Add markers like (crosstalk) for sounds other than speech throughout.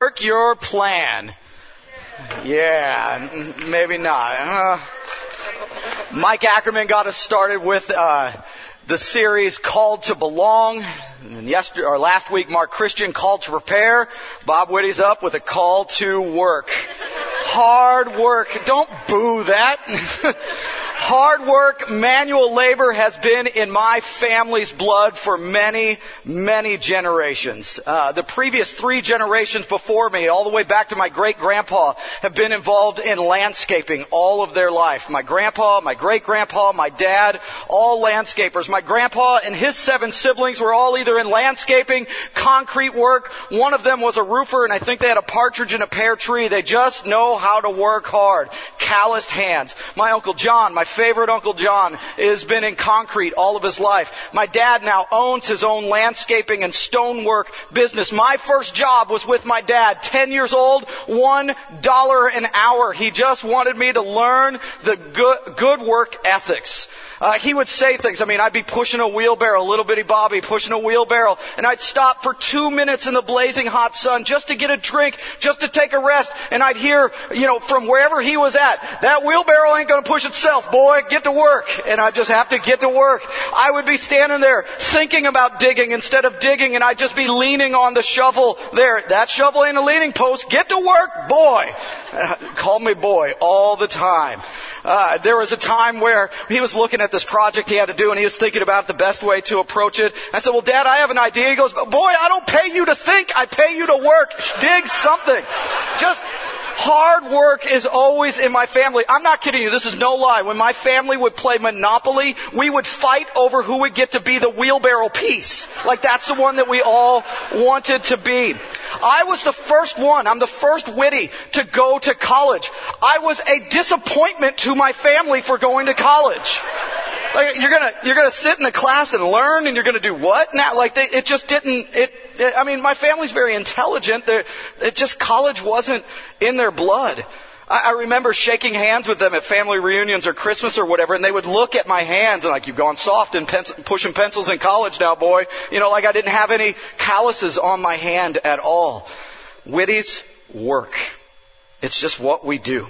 work your plan. Yeah, maybe not. Uh, Mike Ackerman got us started with uh, the series Called to Belong. And yesterday, or last week, Mark Christian called to prepare. Bob Whitty's up with a call to work. Hard work. Don't boo that. (laughs) Hard work, manual labor has been in my family's blood for many, many generations. Uh, the previous three generations before me, all the way back to my great grandpa, have been involved in landscaping all of their life. My grandpa, my great grandpa, my dad, all landscapers. My grandpa and his seven siblings were all either in landscaping, concrete work. One of them was a roofer, and I think they had a partridge in a pear tree. They just know how to work hard. Calloused hands. My uncle John, my favorite Uncle John has been in concrete all of his life. My dad now owns his own landscaping and stonework business. My first job was with my dad, 10 years old, one dollar an hour. He just wanted me to learn the good, good work ethics. Uh, he would say things. I mean, I'd be pushing a wheelbarrow, little bitty Bobby pushing a wheelbarrow, and I'd stop for two minutes in the blazing hot sun just to get a drink, just to take a rest, and I'd hear, you know, from wherever he was at, that wheelbarrow ain't gonna push itself, boy, get to work. And I'd just have to get to work. I would be standing there thinking about digging instead of digging, and I'd just be leaning on the shovel there. That shovel ain't a leaning post, get to work, boy. (laughs) Call me boy all the time. Uh, there was a time where he was looking at this project he had to do and he was thinking about the best way to approach it. I said, well, dad, I have an idea. He goes, boy, I don't pay you to think. I pay you to work. Dig something. Just, Hard work is always in my family. I'm not kidding you. This is no lie. When my family would play Monopoly, we would fight over who would get to be the wheelbarrow piece. Like that's the one that we all wanted to be. I was the first one. I'm the first Whitty to go to college. I was a disappointment to my family for going to college. Like you're gonna you're gonna sit in the class and learn, and you're gonna do what now? Like they, it just didn't. It, it. I mean, my family's very intelligent. They're, it just college wasn't in their blood. I, I remember shaking hands with them at family reunions or Christmas or whatever, and they would look at my hands and like, "You've gone soft and pen- pushing pencils in college now, boy." You know, like I didn't have any calluses on my hand at all. Whitty's work. It's just what we do.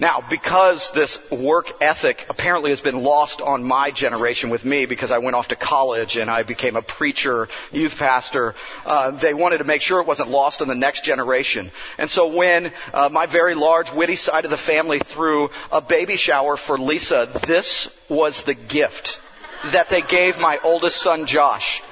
Now, because this work ethic apparently has been lost on my generation with me because I went off to college and I became a preacher, youth pastor, uh, they wanted to make sure it wasn't lost on the next generation. And so when uh, my very large, Whitty side of the family threw a baby shower for Lisa, this was the gift that they gave my oldest son, Josh.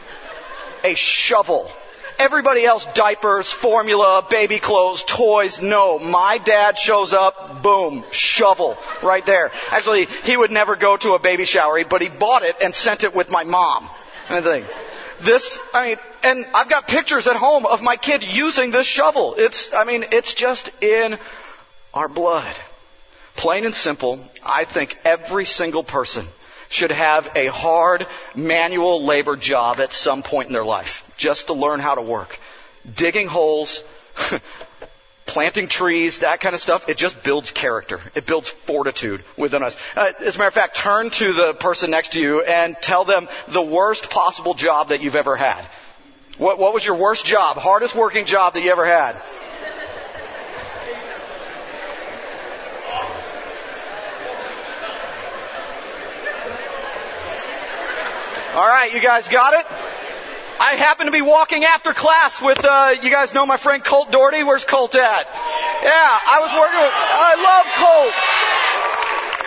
A shovel Everybody else, diapers, formula, baby clothes, toys. No, my dad shows up, boom, shovel, right there. Actually, he would never go to a baby shower, but he bought it and sent it with my mom. And I think, this, I mean, and I've got pictures at home of my kid using this shovel. It's, I mean, it's just in our blood. Plain and simple, I think every single person should have a hard manual labor job at some point in their life, just to learn how to work. Digging holes, (laughs) planting trees, that kind of stuff, it just builds character. It builds fortitude within us. Uh, as a matter of fact, turn to the person next to you and tell them the worst possible job that you've ever had. What, what was your worst job, hardest working job that you ever had? All right, you guys got it? I happen to be walking after class with, uh, you guys know my friend Colt Doherty? Where's Colt at? Yeah, I was working with, I love Colt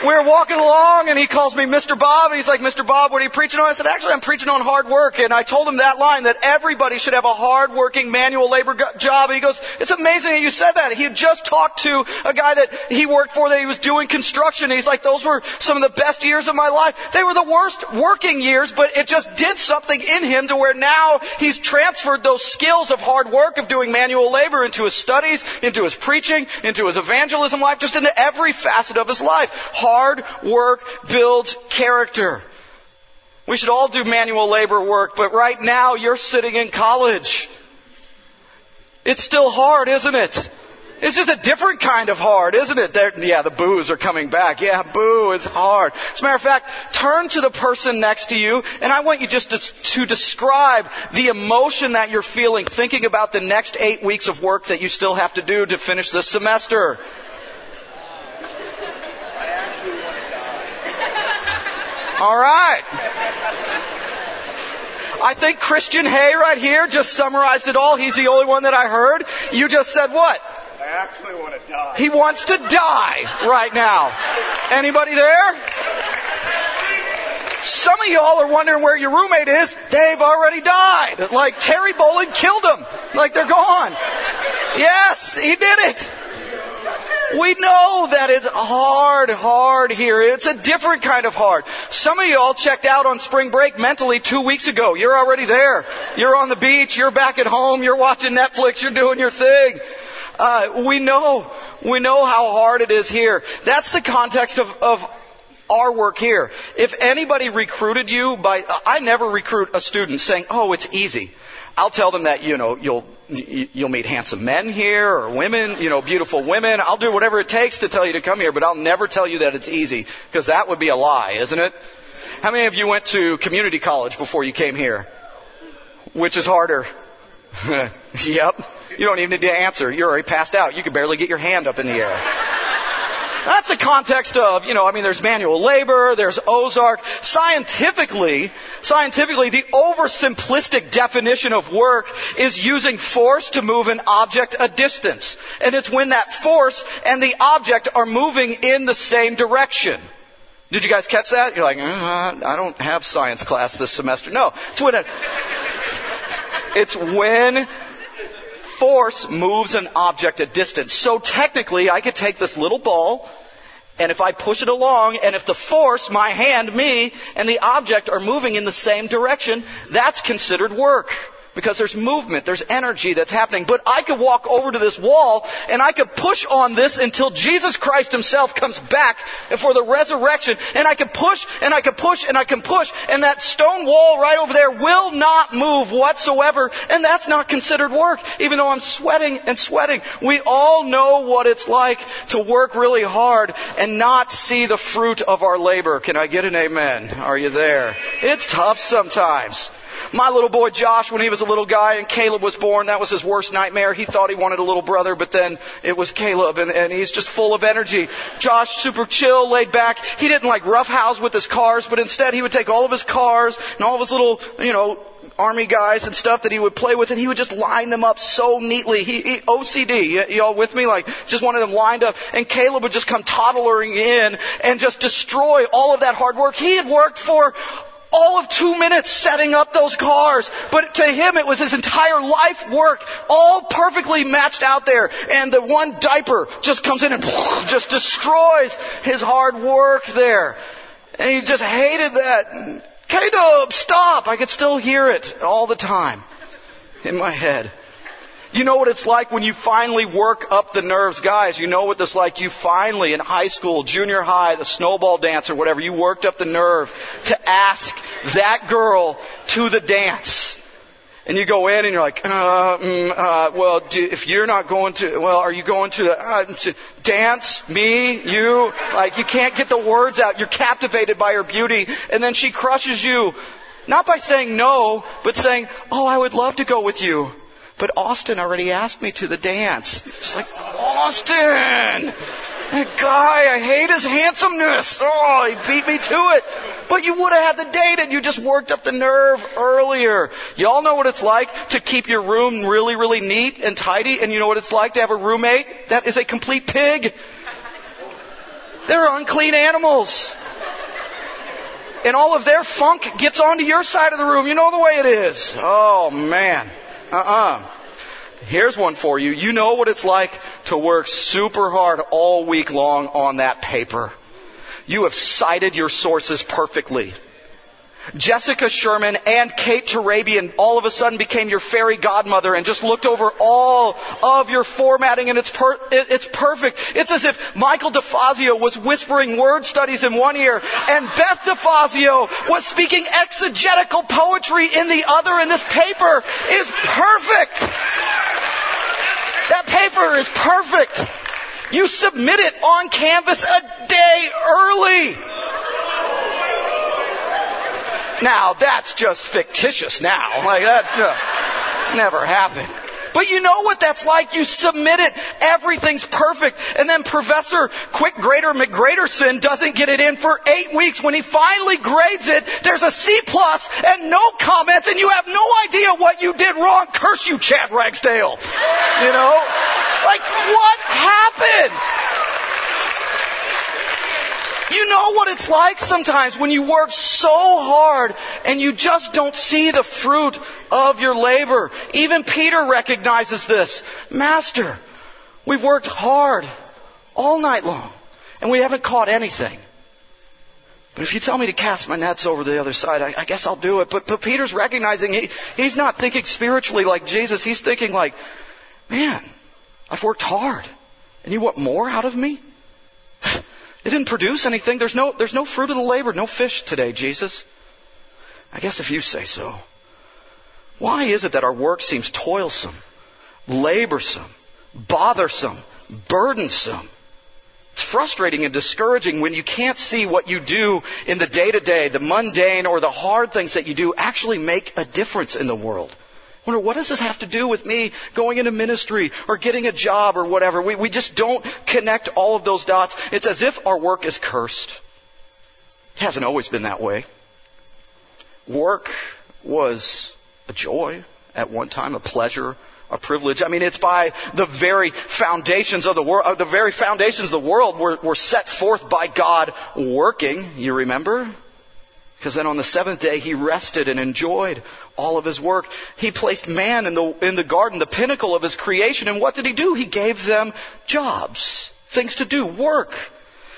we were walking along and he calls me Mr. Bob. He's like, Mr. Bob, what are you preaching on? I said, actually, I'm preaching on hard work. And I told him that line that everybody should have a hard working manual labor job. And he goes, it's amazing that you said that. He had just talked to a guy that he worked for that he was doing construction. He's like, those were some of the best years of my life. They were the worst working years, but it just did something in him to where now he's transferred those skills of hard work, of doing manual labor into his studies, into his preaching, into his evangelism life, just into every facet of his life work builds character. We should all do manual labor work, but right now you're sitting in college. It's still hard, isn't it? It's just a different kind of hard, isn't it? They're, yeah, the boos are coming back. Yeah, boo it's hard. As a matter of fact, turn to the person next to you, and I want you just to, to describe the emotion that you're feeling thinking about the next eight weeks of work that you still have to do to finish this semester. All right. I think Christian Hay right here just summarized it all. He's the only one that I heard. You just said what? I actually want to die. He wants to die right now. Anybody there? Some of y'all are wondering where your roommate is. They've already died. Like Terry Boland killed them. Like they're gone. Yes, he did it. We know that it's hard, hard here. It's a different kind of hard. Some of y'all checked out on spring break mentally two weeks ago. You're already there. You're on the beach. You're back at home. You're watching Netflix. You're doing your thing. Uh, we know, we know how hard it is here. That's the context of, of our work here. If anybody recruited you by, I never recruit a student saying, oh, it's easy. I'll tell them that, you know, you'll, you'll meet handsome men here or women, you know, beautiful women. I'll do whatever it takes to tell you to come here, but I'll never tell you that it's easy because that would be a lie, isn't it? How many of you went to community college before you came here? Which is harder? (laughs) yep. You don't even need to answer. You're already passed out. You can barely get your hand up in the air. That's the context of, you know, I mean, there's manual labor, there's Ozark. Scientifically, scientifically, the oversimplistic definition of work is using force to move an object a distance. And it's when that force and the object are moving in the same direction. Did you guys catch that? You're like, uh, I don't have science class this semester. No, it's when it, it's when force moves an object a distance. So technically, I could take this little ball, and if I push it along, and if the force, my hand, me, and the object are moving in the same direction, that's considered work because there's movement, there's energy that's happening. But I could walk over to this wall and I could push on this until Jesus Christ himself comes back for the resurrection. And I could push and I could push and I can push and that stone wall right over there will not move whatsoever. And that's not considered work, even though I'm sweating and sweating. We all know what it's like to work really hard and not see the fruit of our labor. Can I get an amen? Are you there? It's tough sometimes. My little boy Josh, when he was a little guy and Caleb was born, that was his worst nightmare. He thought he wanted a little brother, but then it was Caleb and, and he's just full of energy. Josh, super chill, laid back. He didn't like roughhouse with his cars, but instead he would take all of his cars and all of his little, you know, army guys and stuff that he would play with, and he would just line them up so neatly. He, he OCD, y'all with me? Like, just wanted them lined up. And Caleb would just come toddling in and just destroy all of that hard work. He had worked for all of two minutes setting up those cars. But to him, it was his entire life work, all perfectly matched out there. And the one diaper just comes in and (laughs) just destroys his hard work there. And he just hated that. Caleb, stop! I could still hear it all the time in my head. You know what it's like when you finally work up the nerves, guys. You know what it's like. You finally, in high school, junior high, the snowball dance or whatever, you worked up the nerve to ask that girl to the dance. And you go in and you're like, uh, mm, uh, well, do, if you're not going to, well, are you going to, uh, to dance? Me? You? Like, you can't get the words out. You're captivated by her beauty. And then she crushes you. Not by saying no, but saying, oh, I would love to go with you. But Austin already asked me to the dance. She's like, Austin! That guy, I hate his handsomeness. Oh, he beat me to it. But you would have had the date and you just worked up the nerve earlier. Y'all know what it's like to keep your room really, really neat and tidy, and you know what it's like to have a roommate that is a complete pig. They're unclean animals. And all of their funk gets onto your side of the room. You know the way it is. Oh man. Uh-uh. Here's one for you. You know what it's like to work super hard all week long on that paper. You have cited your sources perfectly. Jessica Sherman and Kate Turabian all of a sudden became your fairy godmother and just looked over all of your formatting and it's, per- it's perfect. It's as if Michael DeFazio was whispering word studies in one ear and Beth DeFazio was speaking exegetical poetry in the other and this paper is perfect. That paper is perfect. You submit it on Canvas a day early. Now that's just fictitious now. Like that uh, never happened. But you know what that's like. You submit it. Everything's perfect. And then Professor Quick Grader McGraderson doesn't get it in for eight weeks. When he finally grades it, there's a C plus and no comments and you have no idea what you did wrong. Curse you, Chad Ragsdale. You know? Like, what happened? You know what it's like sometimes when you work so hard and you just don't see the fruit of your labor. Even Peter recognizes this. Master, we've worked hard all night long and we haven't caught anything. But if you tell me to cast my nets over the other side, I, I guess I'll do it. But, but Peter's recognizing he, he's not thinking spiritually like Jesus. He's thinking like, man, I've worked hard. And you want more out of me? It didn't produce anything. There's no, there's no fruit of the labor, no fish today, Jesus. I guess if you say so. Why is it that our work seems toilsome, laborsome, bothersome, burdensome? It's frustrating and discouraging when you can't see what you do in the day to day, the mundane or the hard things that you do actually make a difference in the world wonder, what does this have to do with me going into ministry or getting a job or whatever? We, we just don't connect all of those dots. It's as if our work is cursed. It hasn't always been that way. Work was a joy at one time, a pleasure, a privilege. I mean, it's by the very foundations of the world, uh, the very foundations of the world were, were set forth by God working. You remember? Because then on the seventh day, he rested and enjoyed all of his work. He placed man in the, in the garden, the pinnacle of his creation. And what did he do? He gave them jobs, things to do, work.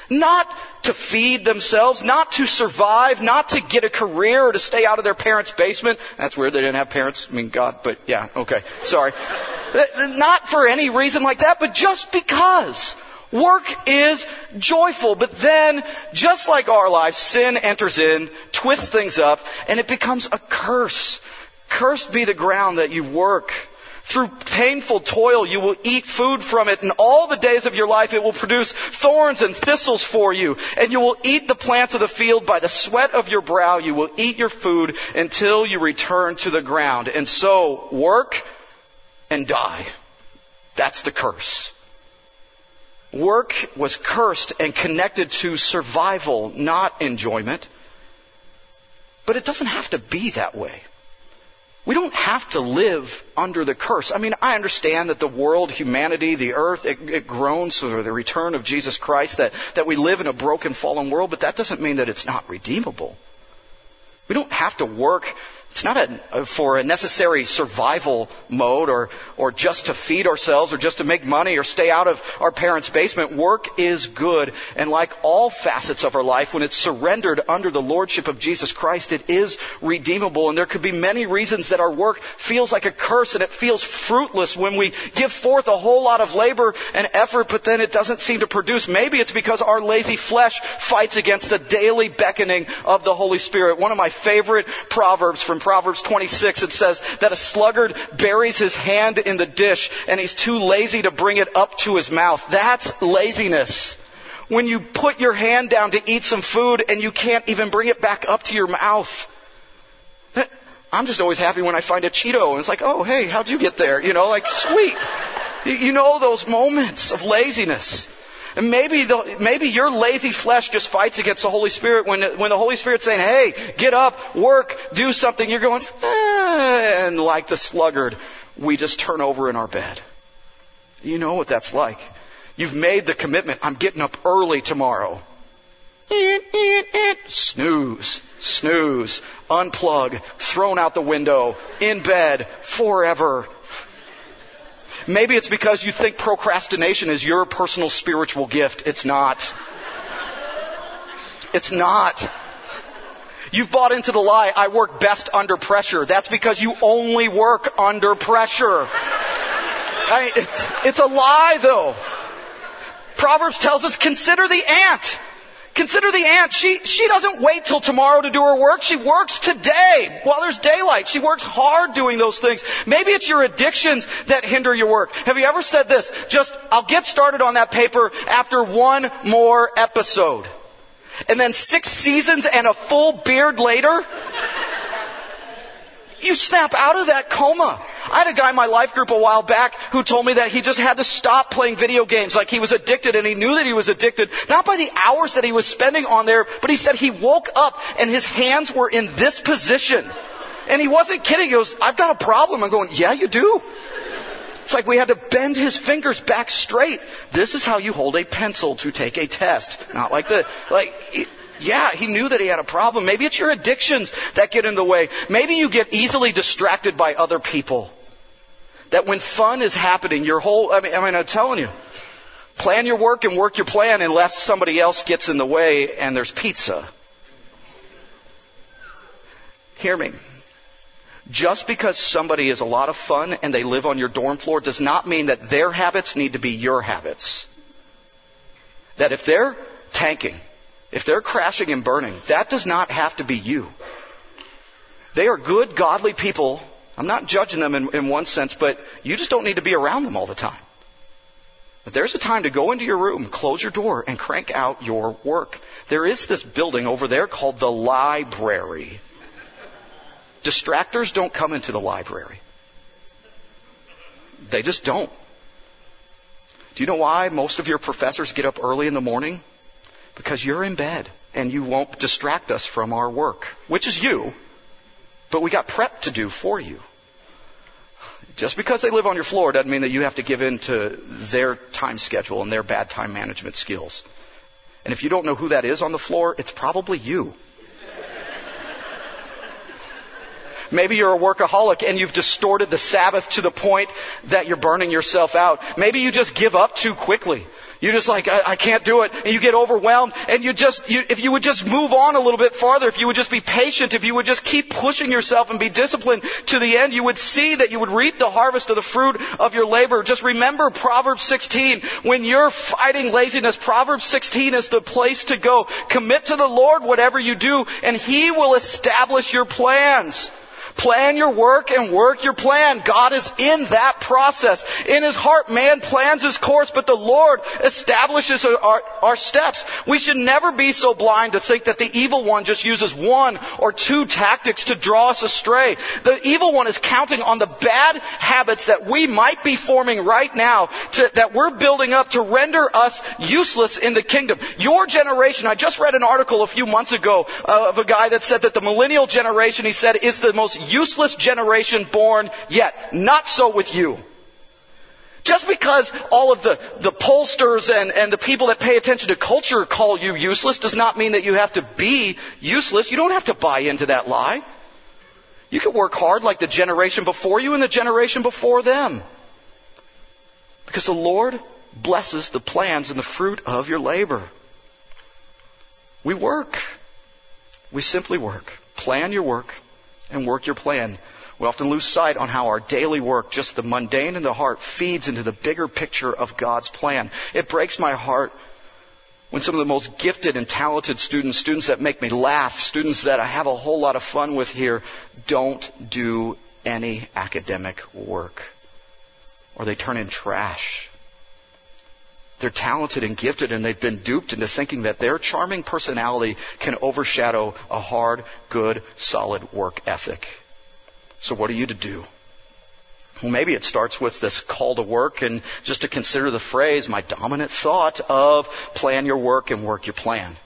Not to feed themselves, not to survive, not to get a career or to stay out of their parents' basement. That's weird. They didn't have parents. I mean, God, but yeah, okay. Sorry. (laughs) Not for any reason like that, but just because. Work is joyful, but then, just like our lives, sin enters in, twists things up, and it becomes a curse. Cursed be the ground that you work. Through painful toil, you will eat food from it, and all the days of your life it will produce thorns and thistles for you. And you will eat the plants of the field by the sweat of your brow. You will eat your food until you return to the ground. And so, work and die. That's the curse. Work was cursed and connected to survival, not enjoyment. But it doesn't have to be that way. We don't have to live under the curse. I mean, I understand that the world, humanity, the earth, it, it groans for the return of Jesus Christ, that, that we live in a broken, fallen world, but that doesn't mean that it's not redeemable. We don't have to work it's not a, uh, for a necessary survival mode or, or just to feed ourselves or just to make money or stay out of our parents' basement. Work is good. And like all facets of our life, when it's surrendered under the Lordship of Jesus Christ, it is redeemable. And there could be many reasons that our work feels like a curse and it feels fruitless when we give forth a whole lot of labor and effort, but then it doesn't seem to produce. Maybe it's because our lazy flesh fights against the daily beckoning of the Holy Spirit. One of my favorite proverbs from Proverbs 26, it says that a sluggard buries his hand in the dish and he's too lazy to bring it up to his mouth. That's laziness. When you put your hand down to eat some food and you can't even bring it back up to your mouth. Eh, I'm just always happy when I find a Cheeto and it's like, oh, hey, how'd you get there? You know, like, sweet. You know those moments of laziness. And maybe the, maybe your lazy flesh just fights against the Holy Spirit when, when the Holy Spirit's saying, hey, get up, work, do something. You're going, eh, and like the sluggard, we just turn over in our bed. You know what that's like. You've made the commitment, I'm getting up early tomorrow. Snooze, snooze, unplug, thrown out the window, in bed, forever. Maybe it's because you think procrastination is your personal spiritual gift. It's not. It's not. You've bought into the lie, I work best under pressure. That's because you only work under pressure. I, it's, it's a lie though. Proverbs tells us, consider the ant. Consider the ant. She, she doesn't wait till tomorrow to do her work. She works today while there's daylight. She works hard doing those things. Maybe it's your addictions that hinder your work. Have you ever said this? Just, I'll get started on that paper after one more episode. And then six seasons and a full beard later, you snap out of that coma. I had a guy in my life group a while back who told me that he just had to stop playing video games like he was addicted and he knew that he was addicted, not by the hours that he was spending on there, but he said he woke up and his hands were in this position. And he wasn't kidding. He goes, I've got a problem. I'm going, yeah, you do. It's like we had to bend his fingers back straight. This is how you hold a pencil to take a test. Not like the, like, yeah, he knew that he had a problem. Maybe it's your addictions that get in the way. Maybe you get easily distracted by other people. That when fun is happening, your whole, I mean, I mean, I'm telling you, plan your work and work your plan unless somebody else gets in the way and there's pizza. Hear me. Just because somebody is a lot of fun and they live on your dorm floor does not mean that their habits need to be your habits. That if they're tanking, if they're crashing and burning, that does not have to be you. They are good, godly people. I'm not judging them in, in one sense, but you just don't need to be around them all the time. But there's a time to go into your room, close your door, and crank out your work. There is this building over there called the library. Distractors don't come into the library. They just don't. Do you know why most of your professors get up early in the morning? Because you're in bed and you won't distract us from our work, which is you, but we got prep to do for you. Just because they live on your floor doesn't mean that you have to give in to their time schedule and their bad time management skills. And if you don't know who that is on the floor, it's probably you. Maybe you're a workaholic and you've distorted the Sabbath to the point that you're burning yourself out. Maybe you just give up too quickly. You're just like, I, I, can't do it. And you get overwhelmed. And you just, you, if you would just move on a little bit farther, if you would just be patient, if you would just keep pushing yourself and be disciplined to the end, you would see that you would reap the harvest of the fruit of your labor. Just remember Proverbs 16. When you're fighting laziness, Proverbs 16 is the place to go. Commit to the Lord whatever you do, and He will establish your plans. Plan your work and work your plan. God is in that process. In his heart, man plans his course, but the Lord establishes our, our steps. We should never be so blind to think that the evil one just uses one or two tactics to draw us astray. The evil one is counting on the bad habits that we might be forming right now to, that we're building up to render us useless in the kingdom. Your generation, I just read an article a few months ago uh, of a guy that said that the millennial generation, he said, is the most useless generation born yet. Not so with you. Just because all of the, the pollsters and, and the people that pay attention to culture call you useless does not mean that you have to be useless. You don't have to buy into that lie. You can work hard like the generation before you and the generation before them. Because the Lord blesses the plans and the fruit of your labor. We work. We simply work. Plan your work and work your plan. We often lose sight on how our daily work, just the mundane in the heart, feeds into the bigger picture of God's plan. It breaks my heart when some of the most gifted and talented students, students that make me laugh, students that I have a whole lot of fun with here, don't do any academic work. Or they turn in trash. They're talented and gifted and they've been duped into thinking that their charming personality can overshadow a hard, good, solid work ethic. So what are you to do? Well, maybe it starts with this call to work and just to consider the phrase, my dominant thought of plan your work and work your plan.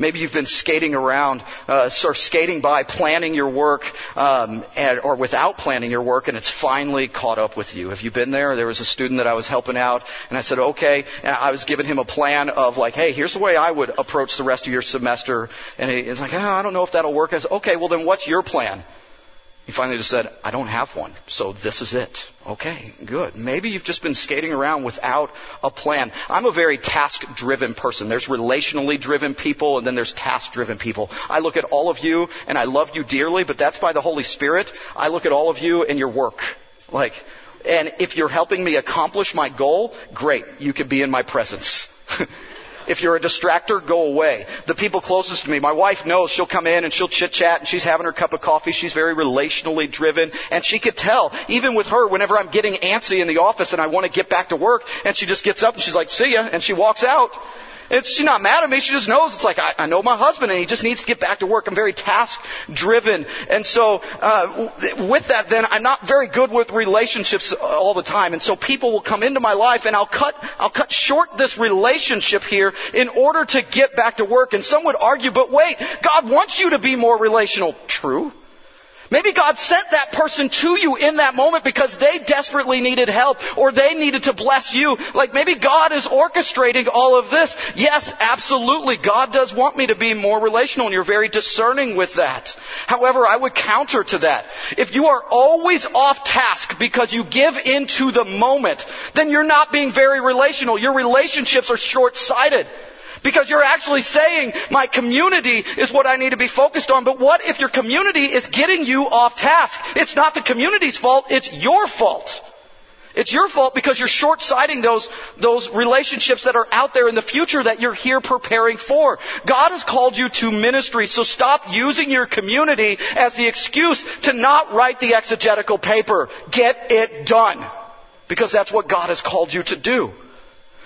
Maybe you've been skating around, uh, or skating by, planning your work, um, and, or without planning your work, and it's finally caught up with you. Have you been there? There was a student that I was helping out, and I said, okay. And I was giving him a plan of like, hey, here's the way I would approach the rest of your semester. And he's like, oh, I don't know if that'll work. I said, okay, well then what's your plan? He finally just said, I don't have one, so this is it. Okay, good. Maybe you've just been skating around without a plan. I'm a very task driven person. There's relationally driven people and then there's task driven people. I look at all of you and I love you dearly, but that's by the Holy Spirit. I look at all of you and your work. Like, and if you're helping me accomplish my goal, great. You can be in my presence. (laughs) If you're a distractor, go away. The people closest to me, my wife knows she'll come in and she'll chit chat and she's having her cup of coffee. She's very relationally driven and she could tell, even with her, whenever I'm getting antsy in the office and I want to get back to work and she just gets up and she's like, see ya, and she walks out. It's, she's not mad at me. She just knows it's like, I, I, know my husband and he just needs to get back to work. I'm very task driven. And so, uh, with that then, I'm not very good with relationships all the time. And so people will come into my life and I'll cut, I'll cut short this relationship here in order to get back to work. And some would argue, but wait, God wants you to be more relational. True. Maybe God sent that person to you in that moment because they desperately needed help or they needed to bless you. Like maybe God is orchestrating all of this. Yes, absolutely. God does want me to be more relational and you're very discerning with that. However, I would counter to that. If you are always off task because you give into the moment, then you're not being very relational. Your relationships are short-sighted. Because you're actually saying, my community is what I need to be focused on. But what if your community is getting you off task? It's not the community's fault, it's your fault. It's your fault because you're short-sighting those, those relationships that are out there in the future that you're here preparing for. God has called you to ministry, so stop using your community as the excuse to not write the exegetical paper. Get it done. Because that's what God has called you to do.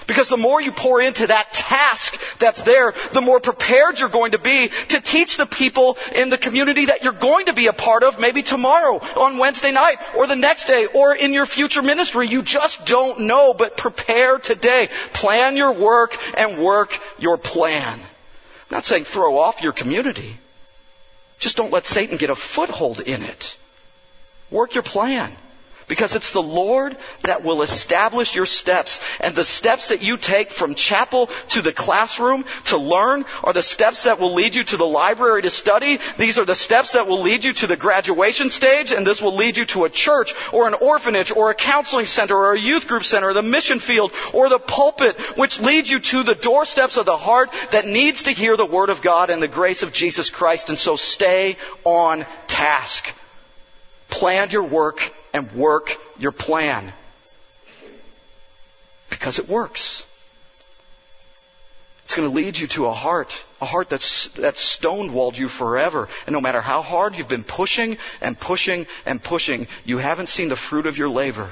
Because the more you pour into that task that's there, the more prepared you're going to be to teach the people in the community that you're going to be a part of maybe tomorrow, on Wednesday night, or the next day, or in your future ministry. You just don't know, but prepare today. Plan your work and work your plan. I'm not saying throw off your community. Just don't let Satan get a foothold in it. Work your plan. Because it's the Lord that will establish your steps. And the steps that you take from chapel to the classroom to learn are the steps that will lead you to the library to study. These are the steps that will lead you to the graduation stage. And this will lead you to a church or an orphanage or a counseling center or a youth group center or the mission field or the pulpit, which leads you to the doorsteps of the heart that needs to hear the word of God and the grace of Jesus Christ. And so stay on task. Plan your work and work your plan. Because it works. It's going to lead you to a heart, a heart that's, that's stonewalled you forever. And no matter how hard you've been pushing and pushing and pushing, you haven't seen the fruit of your labor.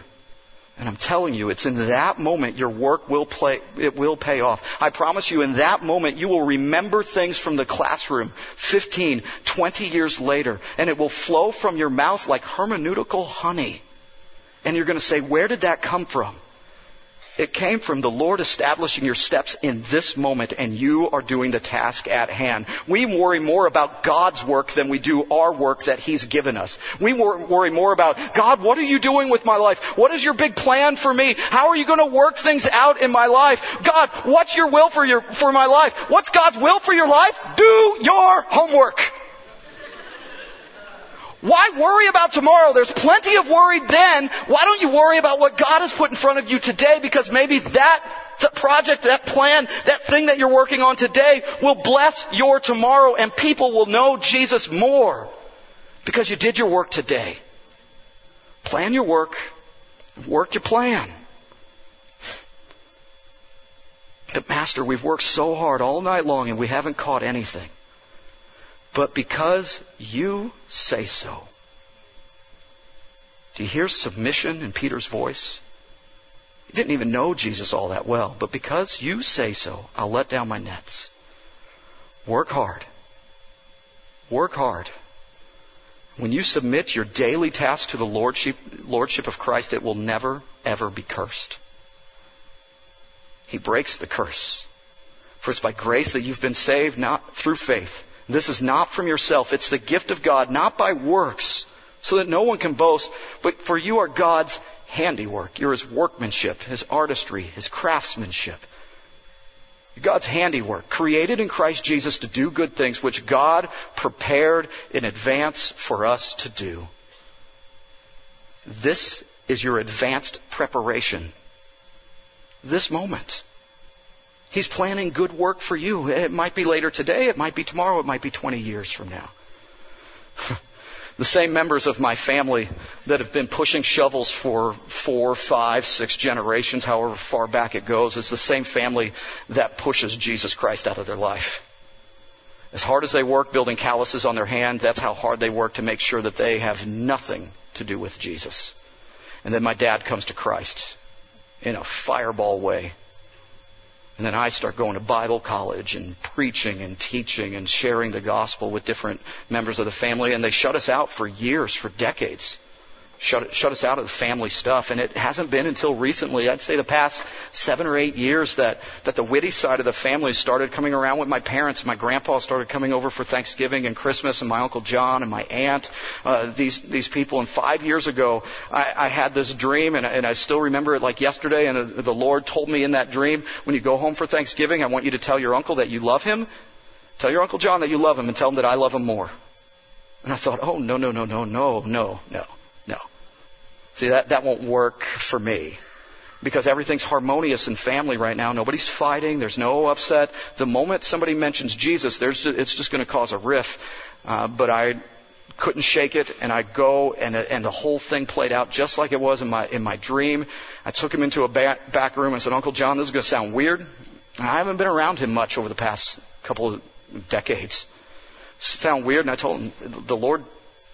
And I'm telling you, it's in that moment your work will play, it will pay off. I promise you, in that moment, you will remember things from the classroom 15, 20 years later, and it will flow from your mouth like hermeneutical honey. And you're going to say, where did that come from? It came from the Lord establishing your steps in this moment, and you are doing the task at hand. We worry more about God's work than we do our work that He's given us. We worry more about, God, what are you doing with my life? What is your big plan for me? How are you going to work things out in my life? God, what's your will for your, for my life? What's God's will for your life? Do your homework. Why worry about tomorrow? There's plenty of worry then. Why don't you worry about what God has put in front of you today? Because maybe that project, that plan, that thing that you're working on today will bless your tomorrow and people will know Jesus more because you did your work today. Plan your work, work your plan. But Master, we've worked so hard all night long and we haven't caught anything but because you say so. Do you hear submission in Peter's voice? He didn't even know Jesus all that well, but because you say so, I'll let down my nets. Work hard. Work hard. When you submit your daily task to the lordship, lordship of Christ, it will never, ever be cursed. He breaks the curse. For it's by grace that you've been saved, not through faith. This is not from yourself. It's the gift of God, not by works, so that no one can boast, but for you are God's handiwork. You're his workmanship, his artistry, his craftsmanship. God's handiwork, created in Christ Jesus to do good things, which God prepared in advance for us to do. This is your advanced preparation. This moment. He's planning good work for you. It might be later today, it might be tomorrow, it might be 20 years from now. (laughs) The same members of my family that have been pushing shovels for four, five, six generations, however far back it goes, is the same family that pushes Jesus Christ out of their life. As hard as they work building calluses on their hand, that's how hard they work to make sure that they have nothing to do with Jesus. And then my dad comes to Christ in a fireball way. And then I start going to Bible college and preaching and teaching and sharing the gospel with different members of the family. And they shut us out for years, for decades shut, shut us out of the family stuff. And it hasn't been until recently, I'd say the past seven or eight years, that, that the Whitty side of the family started coming around with my parents. My grandpa started coming over for Thanksgiving and Christmas, and my Uncle John and my aunt, uh, these, these people. And five years ago, I, I had this dream, and, and I still remember it like yesterday. And the, the Lord told me in that dream, when you go home for Thanksgiving, I want you to tell your uncle that you love him. Tell your Uncle John that you love him and tell him that I love him more. And I thought, oh, no, no, no, no, no, no, no. See, that, that won't work for me. Because everything's harmonious in family right now. Nobody's fighting. There's no upset. The moment somebody mentions Jesus, there's, it's just going to cause a riff. Uh, but I couldn't shake it, and I go, and, and the whole thing played out just like it was in my, in my dream. I took him into a back, back room and said, Uncle John, this is going to sound weird. I haven't been around him much over the past couple of decades. Sound weird, and I told him, the Lord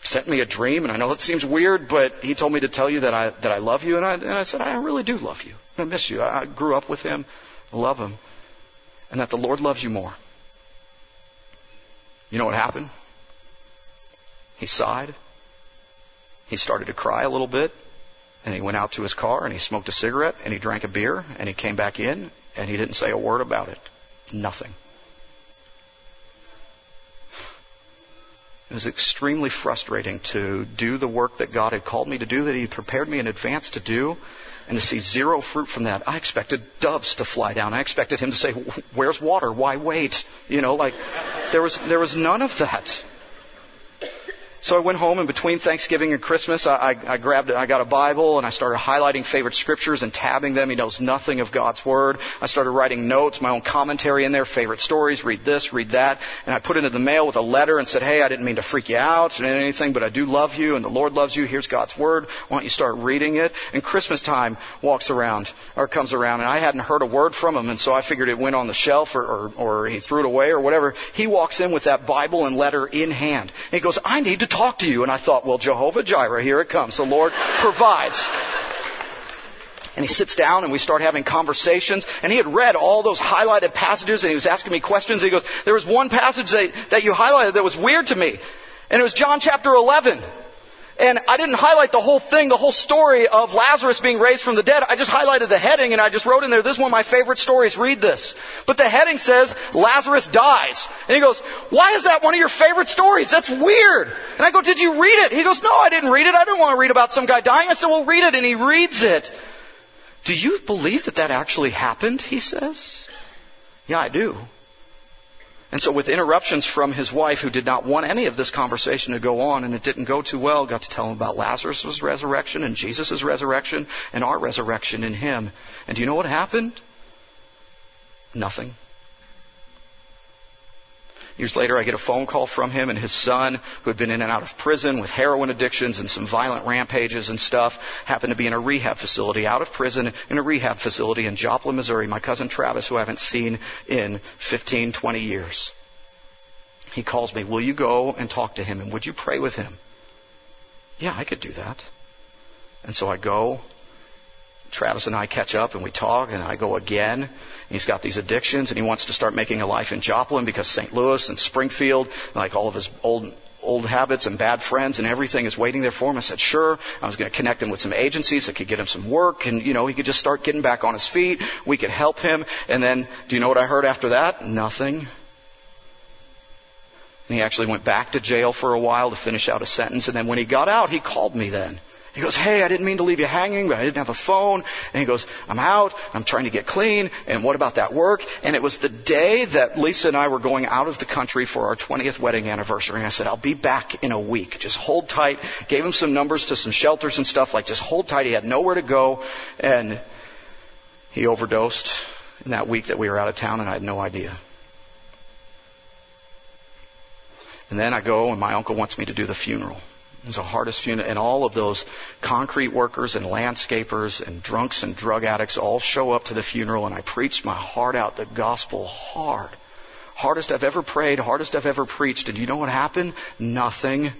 sent me a dream, and I know it seems weird, but he told me to tell you that I that I love you, and I, and I said I really do love you. I miss you. I grew up with him, I love him, and that the Lord loves you more. You know what happened? He sighed. He started to cry a little bit, and he went out to his car and he smoked a cigarette and he drank a beer and he came back in and he didn't say a word about it. Nothing. It was extremely frustrating to do the work that God had called me to do, that He prepared me in advance to do, and to see zero fruit from that. I expected doves to fly down. I expected Him to say, Where's water? Why wait? You know, like, there was, there was none of that. So I went home and between Thanksgiving and Christmas, I, I, I grabbed, I got a Bible and I started highlighting favorite scriptures and tabbing them. He knows nothing of God's Word. I started writing notes, my own commentary in there, favorite stories, read this, read that. And I put it in the mail with a letter and said, hey, I didn't mean to freak you out or anything, but I do love you and the Lord loves you. Here's God's Word. Why don't you start reading it? And Christmas time walks around, or comes around, and I hadn't heard a word from him, and so I figured it went on the shelf or, or, or he threw it away or whatever. He walks in with that Bible and letter in hand. And he goes, I need to talk to you. And I thought, well, Jehovah Jireh, here it comes. The Lord provides. And he sits down and we start having conversations. And he had read all those highlighted passages and he was asking me questions. And he goes, there was one passage that, that you highlighted that was weird to me. And it was John chapter 11. And I didn't highlight the whole thing, the whole story of Lazarus being raised from the dead. I just highlighted the heading and I just wrote in there, this is one of my favorite stories, read this. But the heading says, Lazarus dies. And he goes, why is that one of your favorite stories? That's weird. And I go, did you read it? He goes, no, I didn't read it. I didn't want to read about some guy dying. I said, well, read it. And he reads it. Do you believe that that actually happened? He says. Yeah, I do. And so with interruptions from his wife who did not want any of this conversation to go on and it didn't go too well, got to tell him about Lazarus' resurrection and Jesus' resurrection and our resurrection in him. And do you know what happened? Nothing. Years later, I get a phone call from him and his son, who had been in and out of prison with heroin addictions and some violent rampages and stuff, happened to be in a rehab facility, out of prison, in a rehab facility in Joplin, Missouri. My cousin Travis, who I haven't seen in 15, 20 years. He calls me, Will you go and talk to him and would you pray with him? Yeah, I could do that. And so I go. Travis and I catch up and we talk, and I go again. He's got these addictions and he wants to start making a life in Joplin because St. Louis and Springfield, like all of his old old habits and bad friends and everything is waiting there for him. I said, sure. I was going to connect him with some agencies that could get him some work and, you know, he could just start getting back on his feet. We could help him. And then, do you know what I heard after that? Nothing. And he actually went back to jail for a while to finish out a sentence. And then when he got out, he called me then. He goes, Hey, I didn't mean to leave you hanging, but I didn't have a phone. And he goes, I'm out. I'm trying to get clean. And what about that work? And it was the day that Lisa and I were going out of the country for our 20th wedding anniversary. And I said, I'll be back in a week. Just hold tight. Gave him some numbers to some shelters and stuff. Like, just hold tight. He had nowhere to go. And he overdosed in that week that we were out of town, and I had no idea. And then I go, and my uncle wants me to do the funeral. Was the hardest funeral, and all of those concrete workers and landscapers and drunks and drug addicts all show up to the funeral, and I preached my heart out, the gospel hard. Hardest I've ever prayed, hardest I've ever preached. And you know what happened? Nothing.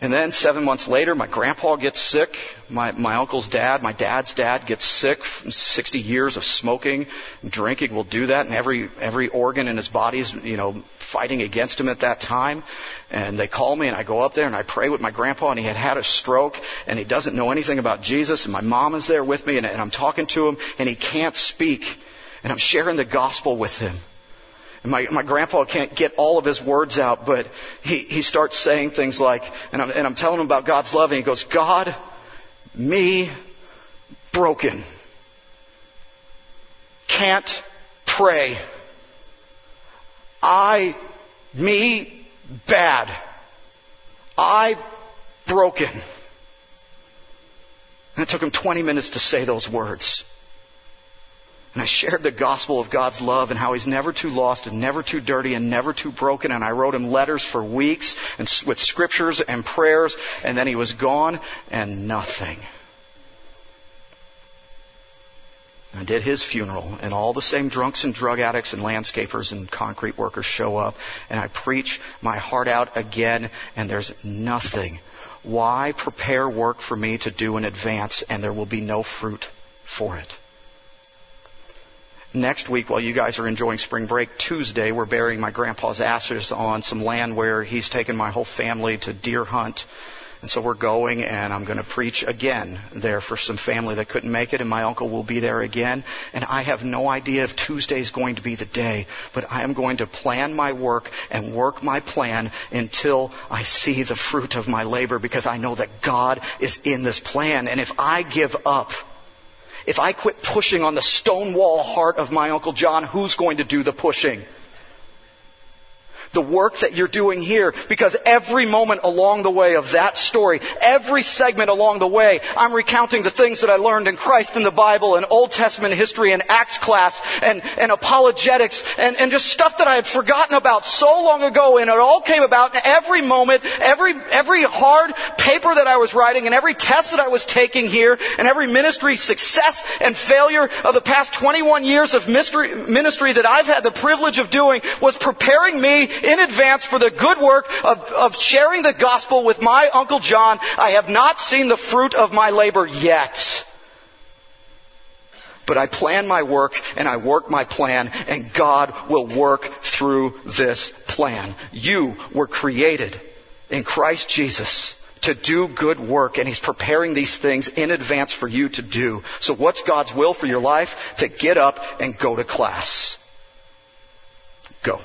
And then seven months later, my grandpa gets sick. My, my uncle's dad, my dad's dad gets sick from 60 years of smoking. Drinking will do that. And every, every organ in his body is, you know, fighting against him at that time. And they call me and I go up there and I pray with my grandpa and he had had a stroke and he doesn't know anything about Jesus. And my mom is there with me and, and I'm talking to him and he can't speak. And I'm sharing the gospel with him. My, my grandpa can't get all of his words out, but he, he starts saying things like, and I'm, and I'm telling him about God's love, and he goes, God, me, broken. Can't pray. I, me, bad. I, broken. And it took him 20 minutes to say those words. And I shared the gospel of God's love and how He's never too lost and never too dirty and never too broken. And I wrote him letters for weeks and with scriptures and prayers. And then he was gone and nothing. I did his funeral, and all the same drunks and drug addicts and landscapers and concrete workers show up, and I preach my heart out again, and there's nothing. Why prepare work for me to do in advance, and there will be no fruit for it? Next week, while you guys are enjoying spring break, Tuesday, we're burying my grandpa's ashes on some land where he's taken my whole family to deer hunt. And so we're going and I'm going to preach again there for some family that couldn't make it and my uncle will be there again. And I have no idea if Tuesday is going to be the day, but I am going to plan my work and work my plan until I see the fruit of my labor because I know that God is in this plan. And if I give up, if I quit pushing on the stone wall heart of my Uncle John, who's going to do the pushing? The work that you're doing here because every moment along the way of that story, every segment along the way, I'm recounting the things that I learned in Christ in the Bible and Old Testament history and Acts class and, and apologetics and, and just stuff that I had forgotten about so long ago. And it all came about in every moment, every, every hard paper that I was writing and every test that I was taking here and every ministry success and failure of the past 21 years of ministry, ministry that I've had the privilege of doing was preparing me in advance for the good work of, of sharing the gospel with my Uncle John. I have not seen the fruit of my labor yet. But I plan my work and I work my plan and God will work through this plan. You were created in Christ Jesus to do good work and he's preparing these things in advance for you to do. So what's God's will for your life? To get up and go to class. Go.